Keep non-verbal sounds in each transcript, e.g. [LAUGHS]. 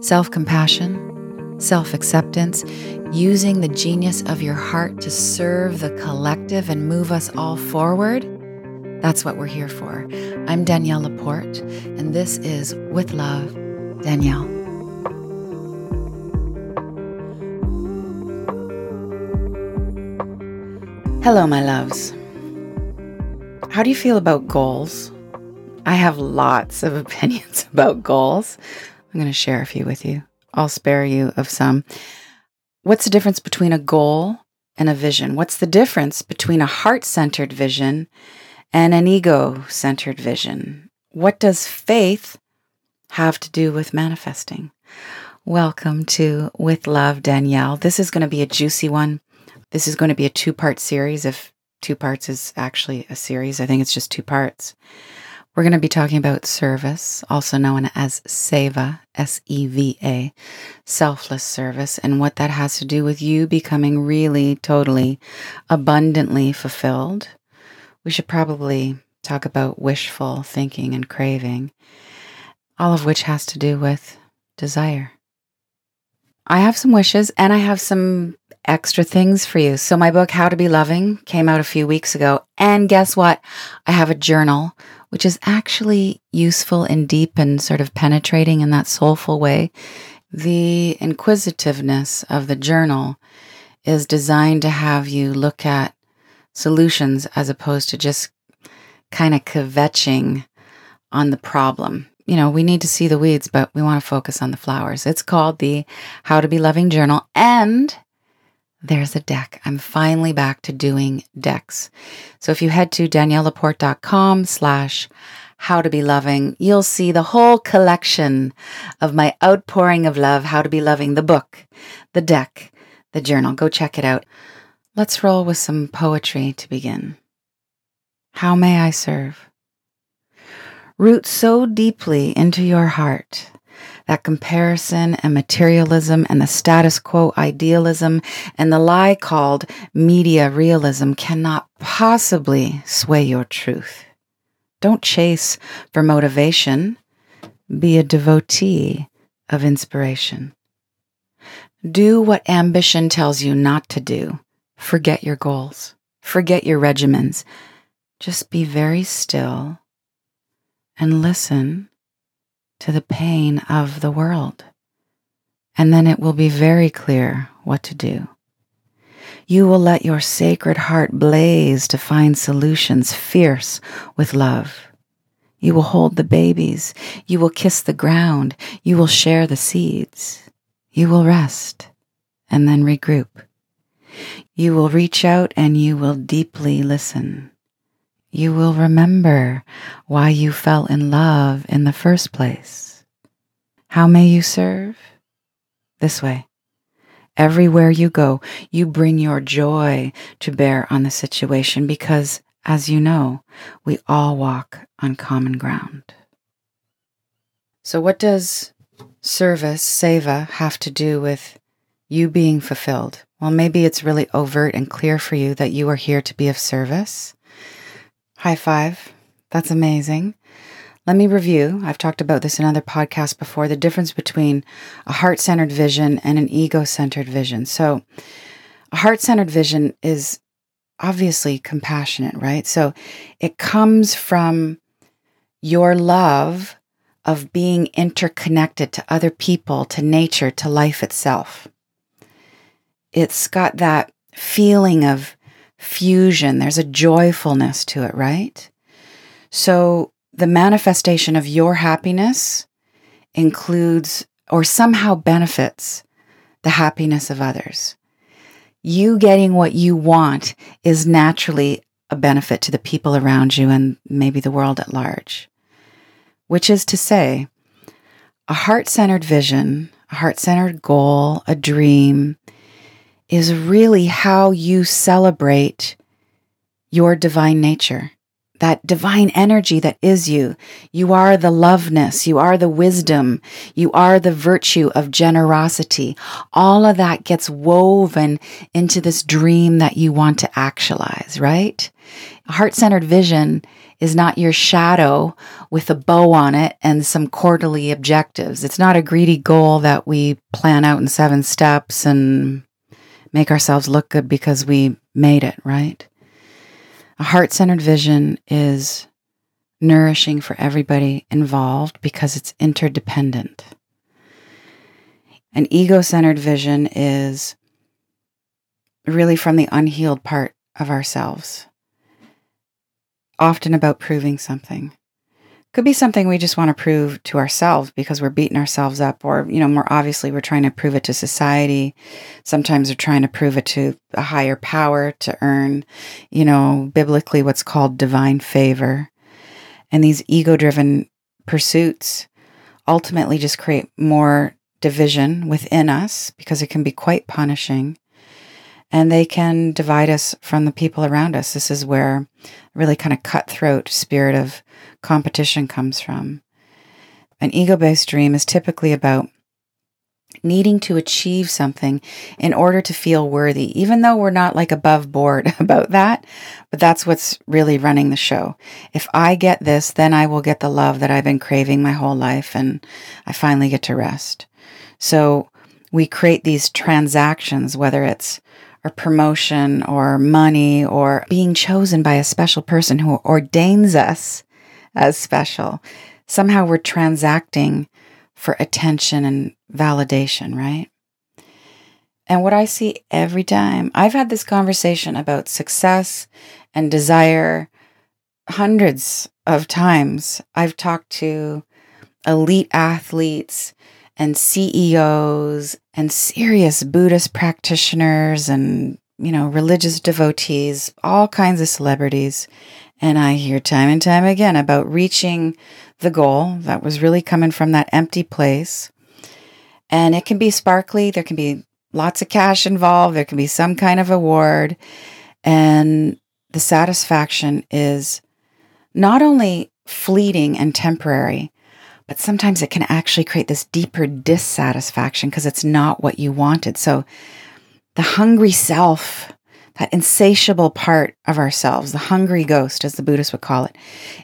Self compassion, self acceptance, using the genius of your heart to serve the collective and move us all forward. That's what we're here for. I'm Danielle Laporte, and this is With Love, Danielle. Hello, my loves. How do you feel about goals? I have lots of [LAUGHS] opinions about goals. I'm going to share a few with you. I'll spare you of some. What's the difference between a goal and a vision? What's the difference between a heart centered vision and an ego centered vision? What does faith have to do with manifesting? Welcome to With Love, Danielle. This is going to be a juicy one. This is going to be a two part series. If two parts is actually a series, I think it's just two parts. We're going to be talking about service, also known as SEVA, S E V A, selfless service, and what that has to do with you becoming really, totally, abundantly fulfilled. We should probably talk about wishful thinking and craving, all of which has to do with desire. I have some wishes and I have some extra things for you. So, my book, How to Be Loving, came out a few weeks ago. And guess what? I have a journal which is actually useful and deep and sort of penetrating in that soulful way. The inquisitiveness of the journal is designed to have you look at solutions as opposed to just kind of kvetching on the problem. You know, we need to see the weeds, but we want to focus on the flowers. It's called the How to Be Loving Journal, and there's a deck. I'm finally back to doing decks. So if you head to daniellelaporte.com slash how to be loving, you'll see the whole collection of my outpouring of love, how to be loving, the book, the deck, the journal. Go check it out. Let's roll with some poetry to begin. How may I serve? Root so deeply into your heart that comparison and materialism and the status quo idealism and the lie called media realism cannot possibly sway your truth. Don't chase for motivation. Be a devotee of inspiration. Do what ambition tells you not to do. Forget your goals. Forget your regimens. Just be very still and listen to the pain of the world. And then it will be very clear what to do. You will let your sacred heart blaze to find solutions fierce with love. You will hold the babies. You will kiss the ground. You will share the seeds. You will rest and then regroup. You will reach out and you will deeply listen you will remember why you fell in love in the first place. How may you serve? This way. Everywhere you go, you bring your joy to bear on the situation because, as you know, we all walk on common ground. So, what does service, seva, have to do with you being fulfilled? Well, maybe it's really overt and clear for you that you are here to be of service High five. That's amazing. Let me review. I've talked about this in other podcasts before the difference between a heart centered vision and an ego centered vision. So, a heart centered vision is obviously compassionate, right? So, it comes from your love of being interconnected to other people, to nature, to life itself. It's got that feeling of fusion, there's a joyfulness to it, right? So the manifestation of your happiness includes or somehow benefits the happiness of others. You getting what you want is naturally a benefit to the people around you and maybe the world at large. Which is to say, a heart centered vision, a heart centered goal, a dream is really how you celebrate your divine nature, that divine energy that is you. You are the loveness. You are the wisdom. You are the virtue of generosity. All of that gets woven into this dream that you want to actualize, right? Heart centered vision is not your shadow with a bow on it and some quarterly objectives. It's not a greedy goal that we plan out in seven steps and make ourselves look good because we made it, right? A heart centered vision is nourishing for everybody involved because it's interdependent. An ego centered vision is really from the unhealed part of ourselves, often about proving something. Could be something we just want to prove to ourselves because we're beating ourselves up, or, you know, more obviously, we're trying to prove it to society. Sometimes we're trying to prove it to a higher power to earn, you know, biblically what's called divine favor. And these ego driven pursuits ultimately just create more division within us because it can be quite punishing and they can divide us from the people around us. This is where really kind of cutthroat spirit of competition comes from. An ego based dream is typically about needing to achieve something in order to feel worthy, even though we're not like above board [LAUGHS] about that. But that's what's really running the show. If I get this, then I will get the love that I've been craving my whole life and I finally get to rest. So we create these transactions, whether it's or promotion or money or being chosen by a special person who ordains us as special. Somehow we're transacting for attention and validation, right? And what I see every time, I've had this conversation about success and desire hundreds of times. I've talked to elite athletes and CEOs and serious Buddhist practitioners and, you know, religious devotees, all kinds of celebrities. And I hear time and time again about reaching the goal that was really coming from that empty place. And it can be sparkly, there can be lots of cash involved, there can be some kind of award. And the satisfaction is not only fleeting and temporary, but sometimes it can actually create this deeper dissatisfaction because it's not what you wanted. So the hungry self, that insatiable part of ourselves, the hungry ghost, as the Buddhists would call it,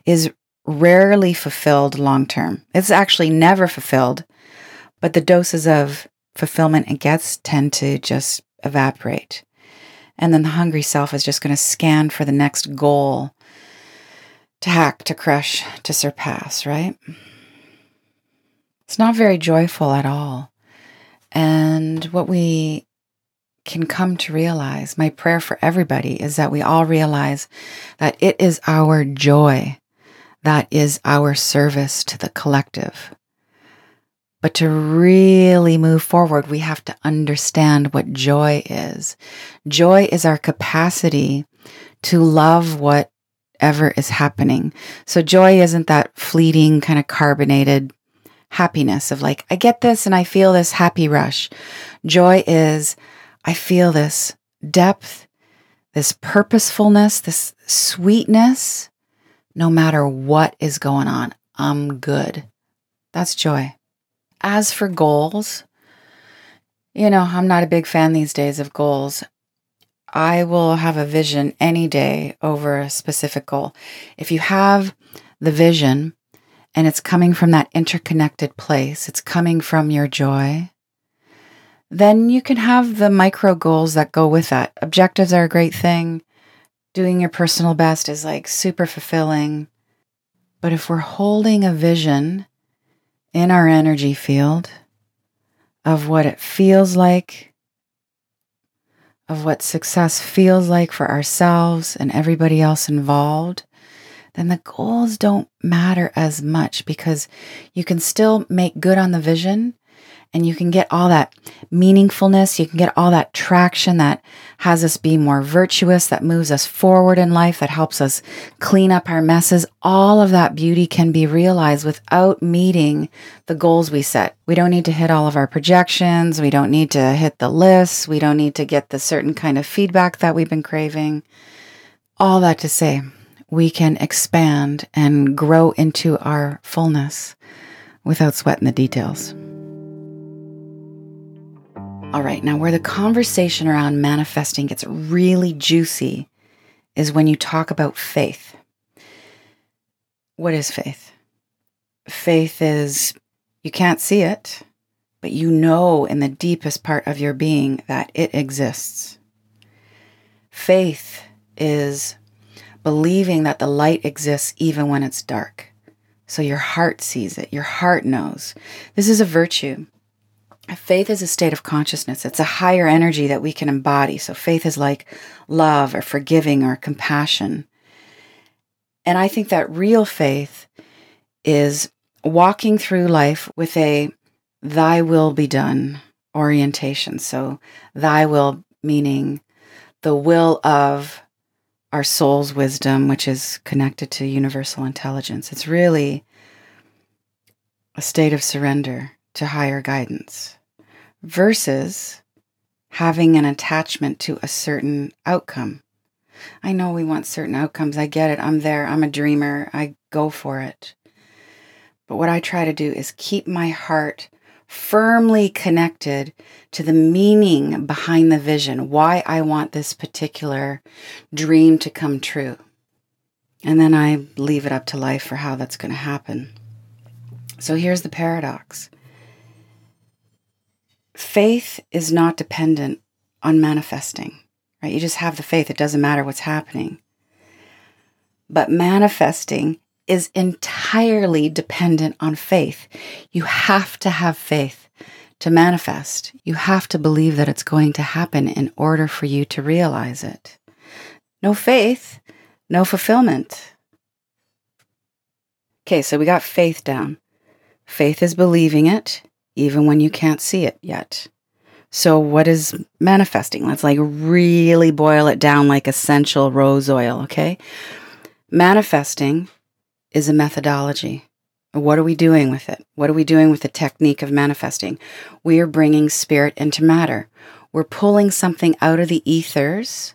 is rarely fulfilled long term. It's actually never fulfilled, but the doses of fulfillment it gets tend to just evaporate. And then the hungry self is just going to scan for the next goal to hack, to crush, to surpass, right? It's not very joyful at all. And what we can come to realize, my prayer for everybody is that we all realize that it is our joy that is our service to the collective. But to really move forward, we have to understand what joy is. Joy is our capacity to love whatever is happening. So, joy isn't that fleeting, kind of carbonated happiness of like, I get this and I feel this happy rush. Joy is, I feel this depth, this purposefulness, this sweetness, no matter what is going on. I'm good. That's joy. As for goals, you know, I'm not a big fan these days of goals. I will have a vision any day over a specific goal. If you have the vision and it's coming from that interconnected place, it's coming from your joy, then you can have the micro goals that go with that. Objectives are a great thing. Doing your personal best is like super fulfilling. But if we're holding a vision in our energy field of what it feels like, of what success feels like for ourselves and everybody else involved, then the goals don't matter as much because you can still make good on the vision and you can get all that meaningfulness. You can get all that traction that has us be more virtuous, that moves us forward in life, that helps us clean up our messes. All of that beauty can be realized without meeting the goals we set. We don't need to hit all of our projections. We don't need to hit the lists. We don't need to get the certain kind of feedback that we've been craving. All that to say, we can expand and grow into our fullness without sweating the details. All right, now where the conversation around manifesting gets really juicy is when you talk about faith. What is faith? Faith is you can't see it, but you know in the deepest part of your being that it exists. Faith is believing that the light exists even when it's dark. So your heart sees it, your heart knows. This is a virtue. Faith is a state of consciousness. It's a higher energy that we can embody. So faith is like love or forgiving or compassion. And I think that real faith is walking through life with a thy will be done orientation. So, thy will meaning the will of our soul's wisdom, which is connected to universal intelligence. It's really a state of surrender to higher guidance versus having an attachment to a certain outcome. I know we want certain outcomes. I get it. I'm there. I'm a dreamer. I go for it. But what I try to do is keep my heart firmly connected to the meaning behind the vision, why I want this particular dream to come true. And then I leave it up to life for how that's going to happen. So here's the paradox faith is not dependent on manifesting, right? You just have the faith, it doesn't matter what's happening. But manifesting is entirely dependent on faith. You have to have faith to manifest. You have to believe that it's going to happen in order for you to realize it. No faith, no fulfillment. Okay, so we got faith down. Faith is believing it even when you can't see it yet. So, what is manifesting? Let's like really boil it down like essential rose oil, okay? Manifesting is a methodology. What are we doing with it? What are we doing with the technique of manifesting? We are bringing spirit into matter. We're pulling something out of the ethers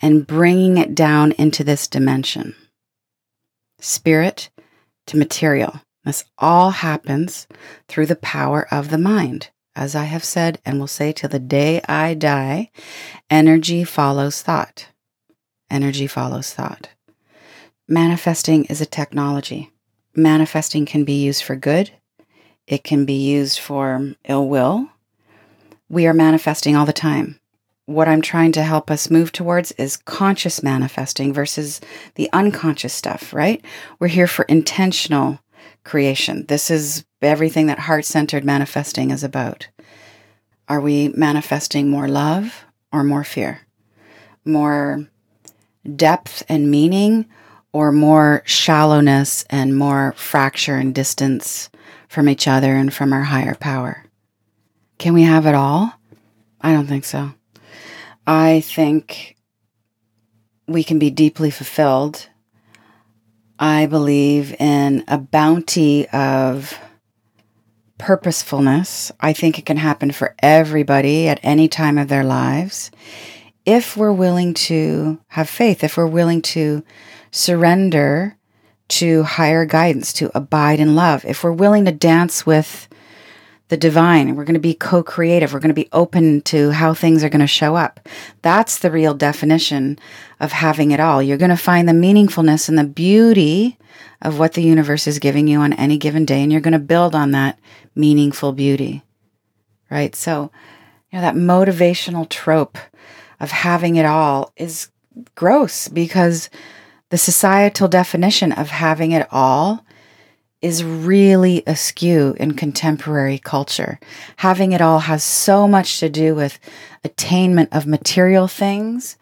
and bringing it down into this dimension. Spirit to material. This all happens through the power of the mind. As I have said and will say till the day I die, energy follows thought. Energy follows thought. Manifesting is a technology. Manifesting can be used for good, it can be used for ill will. We are manifesting all the time. What I'm trying to help us move towards is conscious manifesting versus the unconscious stuff, right? We're here for intentional creation. This is everything that heart centered manifesting is about. Are we manifesting more love or more fear? More depth and meaning or more shallowness and more fracture and distance from each other and from our higher power. Can we have it all? I don't think so. I think we can be deeply fulfilled. I believe in a bounty of purposefulness. I think it can happen for everybody at any time of their lives if we're willing to have faith, if we're willing to surrender to higher guidance, to abide in love, if we're willing to dance with the divine, we're going to be co creative, we're going to be open to how things are going to show up. That's the real definition of having it all. You're going to find the meaningfulness and the beauty of what the universe is giving you on any given day, and you're going to build on that meaningful beauty. Right? So, you know, that motivational trope of having it all is gross because the societal definition of having it all is really askew in contemporary culture. Having it all has so much to do with attainment of material things,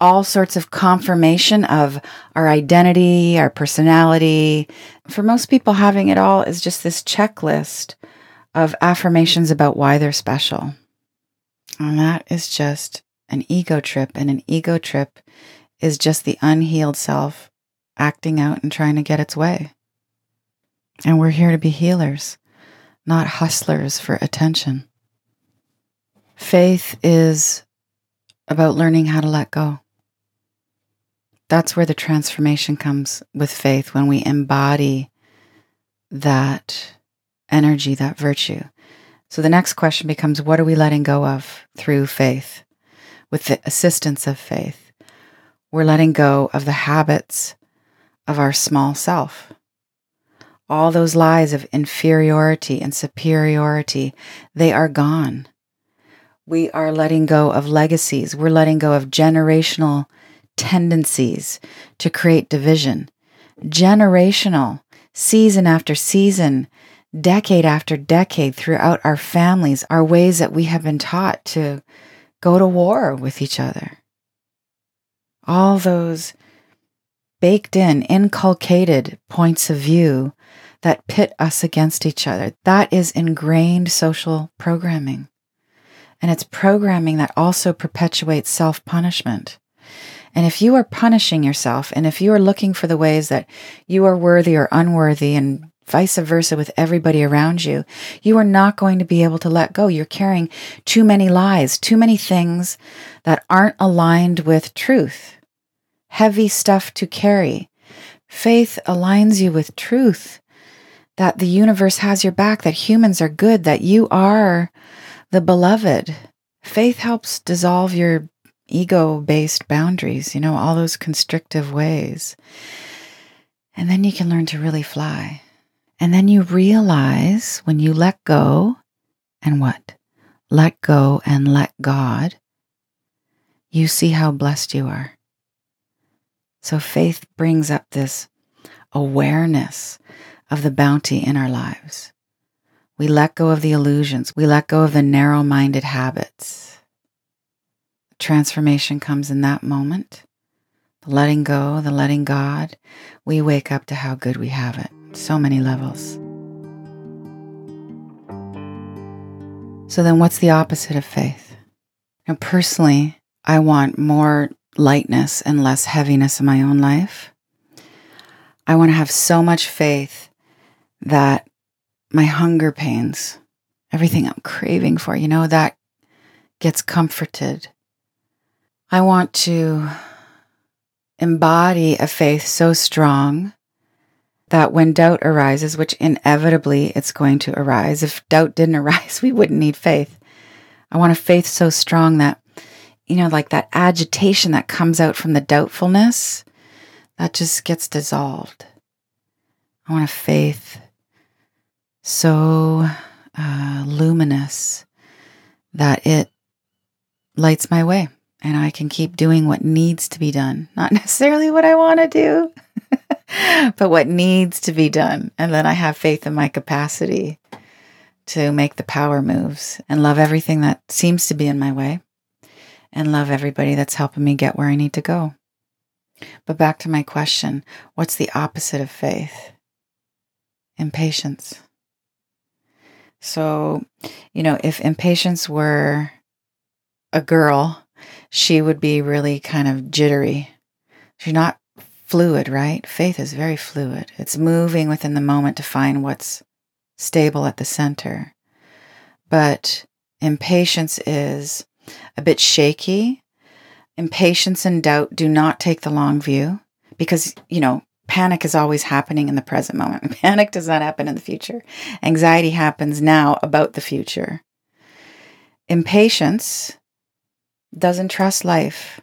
all sorts of confirmation of our identity, our personality. For most people, having it all is just this checklist of affirmations about why they're special. And that is just an ego trip, and an ego trip is just the unhealed self acting out and trying to get its way. And we're here to be healers, not hustlers for attention. Faith is about learning how to let go. that's where the transformation comes with faith when we embody that energy, that virtue. So the next question becomes what are we letting go of through faith? With the assistance of faith, we're letting go of the habits of our small self. All those lies of inferiority and superiority, they are gone. We are letting go of legacies. We're letting go of generational tendencies to create division. Generational, season after season, decade after decade throughout our families are ways that we have been taught to go to war with each other. All those baked in, inculcated points of view that pit us against each other. That is ingrained social programming. And it's programming that also perpetuates self punishment. And if you are punishing yourself and if you are looking for the ways that you are worthy or unworthy and vice versa with everybody around you, you are not going to be able to let go. You're carrying too many lies, too many things that aren't aligned with truth. Heavy stuff to carry. Faith aligns you with truth that the universe has your back, that humans are good, that you are the beloved. Faith helps dissolve your ego based boundaries, you know, all those constrictive ways. And then you can learn to really fly. And then you realize when you let go and what? Let go and let God, you see how blessed you are. So faith brings up this awareness of the bounty in our lives. We let go of the illusions, we let go of the narrow minded habits Transformation comes in that moment. The letting go, the letting God. We wake up to how good we have it. So many levels. So then, what's the opposite of faith? Now, personally, I want more lightness and less heaviness in my own life. I want to have so much faith that my hunger pains, everything I'm craving for, you know, that gets comforted I want to embody a faith so strong that when doubt arises, which inevitably it's going to arise, if doubt didn't [LAUGHS] arise, we wouldn't need faith. I want a faith so strong that, you know, like that agitation that comes out from the doubtfulness, that just gets dissolved. I want a faith so uh, luminous that it lights my way and I can keep doing what needs to be done, not [LAUGHS] necessarily what I want to do, [LAUGHS] but what needs to be done. And then I have faith in my capacity to make the power moves and love everything that seems to be in my way and love everybody that's helping me get where I need to go. But back to my question what's the opposite of faith? Impatience. So, you know, if impatience were a girl she would be really kind of jittery. She's not fluid, right? Faith is very fluid. It's moving within the moment to find what's stable at the center. But impatience is a bit shaky. Impatience and doubt do not take the long view because, you know, panic is always happening in the present moment. [LAUGHS] Panic does not happen in the future. Anxiety happens now about the future. Impatience doesn't trust life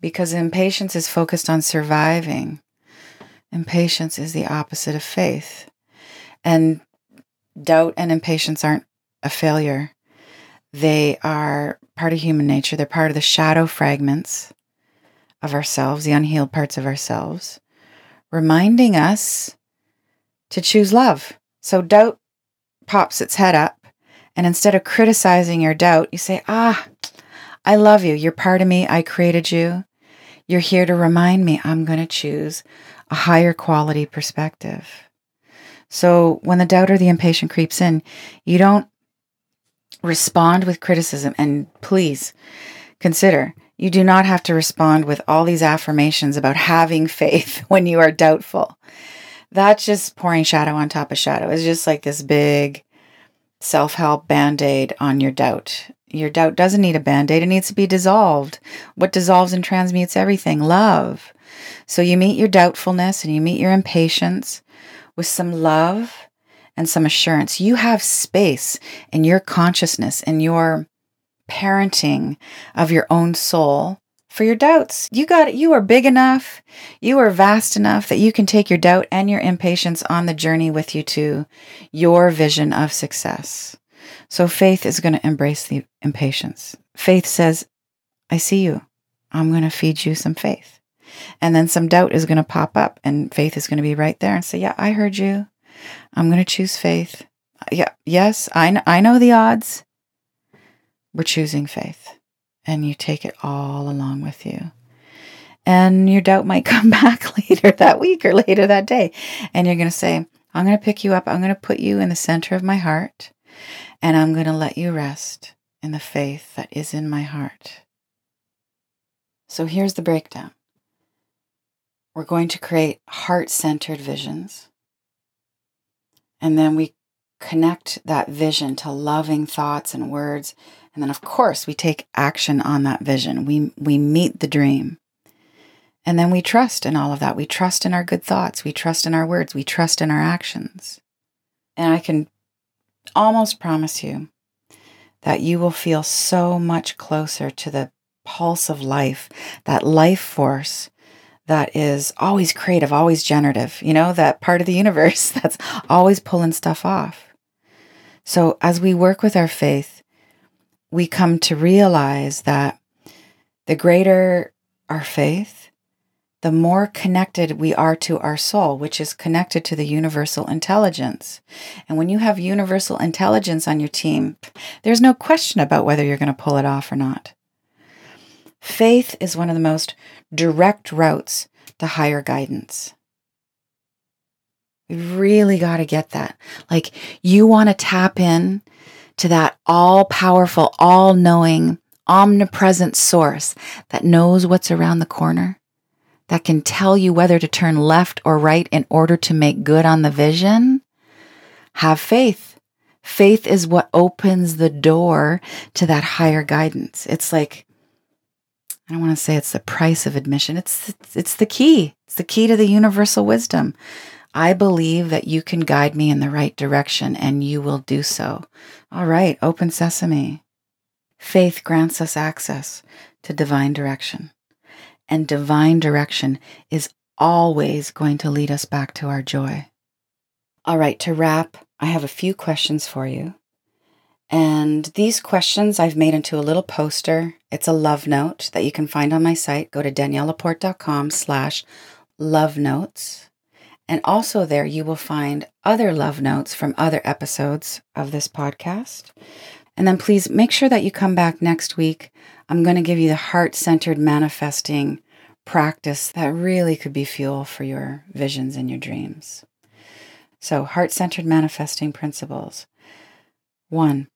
because impatience is focused on surviving. Impatience is the opposite of faith. And doubt and impatience aren't a failure. They are part of human nature. They're part of the shadow fragments of ourselves, the unhealed parts of ourselves, reminding us to choose love. So doubt pops its head up. And instead of criticizing your doubt, you say, ah, I love you. You're part of me. I created you. You're here to remind me I'm going to choose a higher quality perspective. So when the doubt or the impatient creeps in, you don't respond with criticism. And please consider you do not have to respond with all these affirmations about having [LAUGHS] faith when you are doubtful. That's just pouring shadow on top of shadow. It's just like this big self help band aid on your doubt. Your doubt doesn't need a band aid, it needs to be dissolved. What dissolves and transmutes everything? Love. So you meet your doubtfulness and you meet your impatience with some love and some assurance. You have space in your consciousness and your parenting of your own soul for your doubts. You got it. You are big enough. You are vast enough that you can take your doubt and your impatience on the journey with you to your vision of success. So faith is going to embrace the impatience. Faith says, I see you. I'm going to feed you some faith. And then some doubt is going to pop up, and faith is going to be right there and say, Yeah, I heard you. I'm going to choose faith. Yeah, yes, I, I know the odds. We're choosing faith and you take it all along with you. And your doubt might [LAUGHS] come back later that week or later that day. And you're going to say, I'm going to pick you up. I'm going to put you in the center of my heart. And I'm going to let you rest in the faith that is in my heart. So here's the breakdown we're going to create heart centered visions. And then we connect that vision to loving thoughts and words and then of course we take action on that vision. We we meet the dream. And then we trust in all of that. We trust in our good thoughts. We trust in our words. We trust in our actions. And I can almost promise you that you will feel so much closer to the pulse of life, that life force that is always creative, always generative, you know, that part of the universe [LAUGHS] that's always pulling stuff off. So as we work with our faith, we come to realize that the greater our faith, the more connected we are to our soul, which is connected to the universal intelligence. And when you have universal intelligence on your team, there's no question about whether you're going to pull it off or not. Faith is one of the most direct routes to higher guidance. We really got to get that. Like, you want to tap in to that all powerful, all knowing, omnipresent source that knows what's around the corner, that can tell you whether to turn left or right in order to make good on the vision, have faith. Faith is what opens the door to that higher guidance. It's like, I don't want to say it's the price of admission. It's it's the key. It's the key to the universal wisdom. I believe that you can guide me in the right direction and you will do so. All right, open sesame. Faith grants us access to divine direction. And divine direction is always going to lead us back to our joy. All right, to wrap, I have a few questions for you. And these questions I've made into a little poster. It's a love note that you can find on my site. Go to daniellelaporte.com slash love notes. And also, there you will find other love notes from other episodes of this podcast. And then please make sure that you come back next week. I'm going to give you the heart centered manifesting practice that really could be fuel for your visions and your dreams. So, heart centered manifesting principles. One,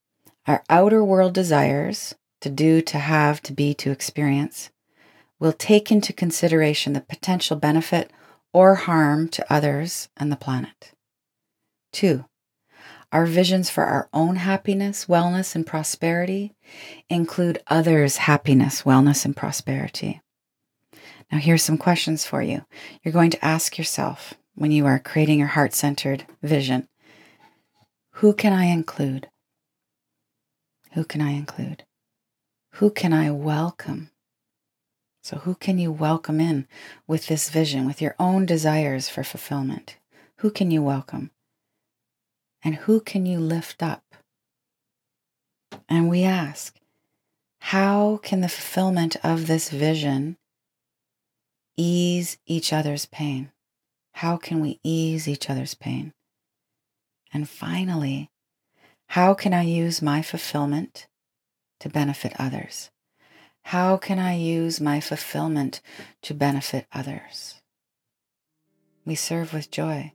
our outer world desires to do, to have, to be, to experience will take into consideration the potential benefit or harm to others and the planet. Two, our visions for our own happiness, wellness, and prosperity include others' happiness, wellness, and prosperity. Now, here's some questions for you. You're going to ask yourself when you are creating your heart centered vision Who can I include? Who can I include? Who can I welcome? So, who can you welcome in with this vision, with your own desires for fulfillment? Who can you welcome? And who can you lift up? And we ask, how can the fulfillment of this vision ease each other's pain? How can we ease each other's pain? And finally, how can I use my fulfillment to benefit others? How can I use my fulfillment to benefit others? We serve with joy.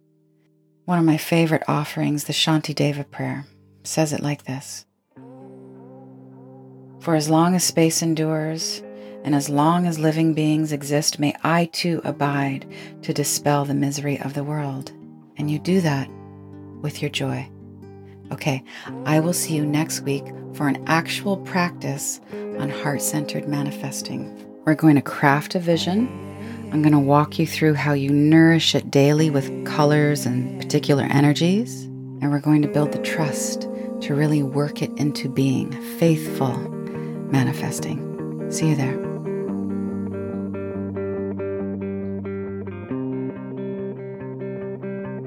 One of my favorite offerings, the Shantideva prayer, says it like this For as long as space endures, and as long as living beings exist, may I too abide to dispel the misery of the world. And you do that with your joy. Okay, I will see you next week for an actual practice on heart centered manifesting. We're going to craft a vision. I'm going to walk you through how you nourish it daily with colors and particular energies. And we're going to build the trust to really work it into being faithful manifesting. See you there.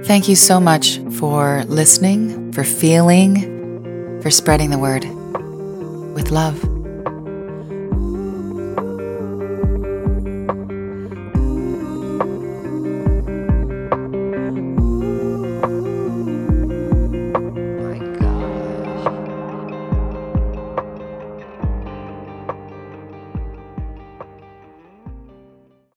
Thank you so much for listening, for feeling, for spreading the word with love.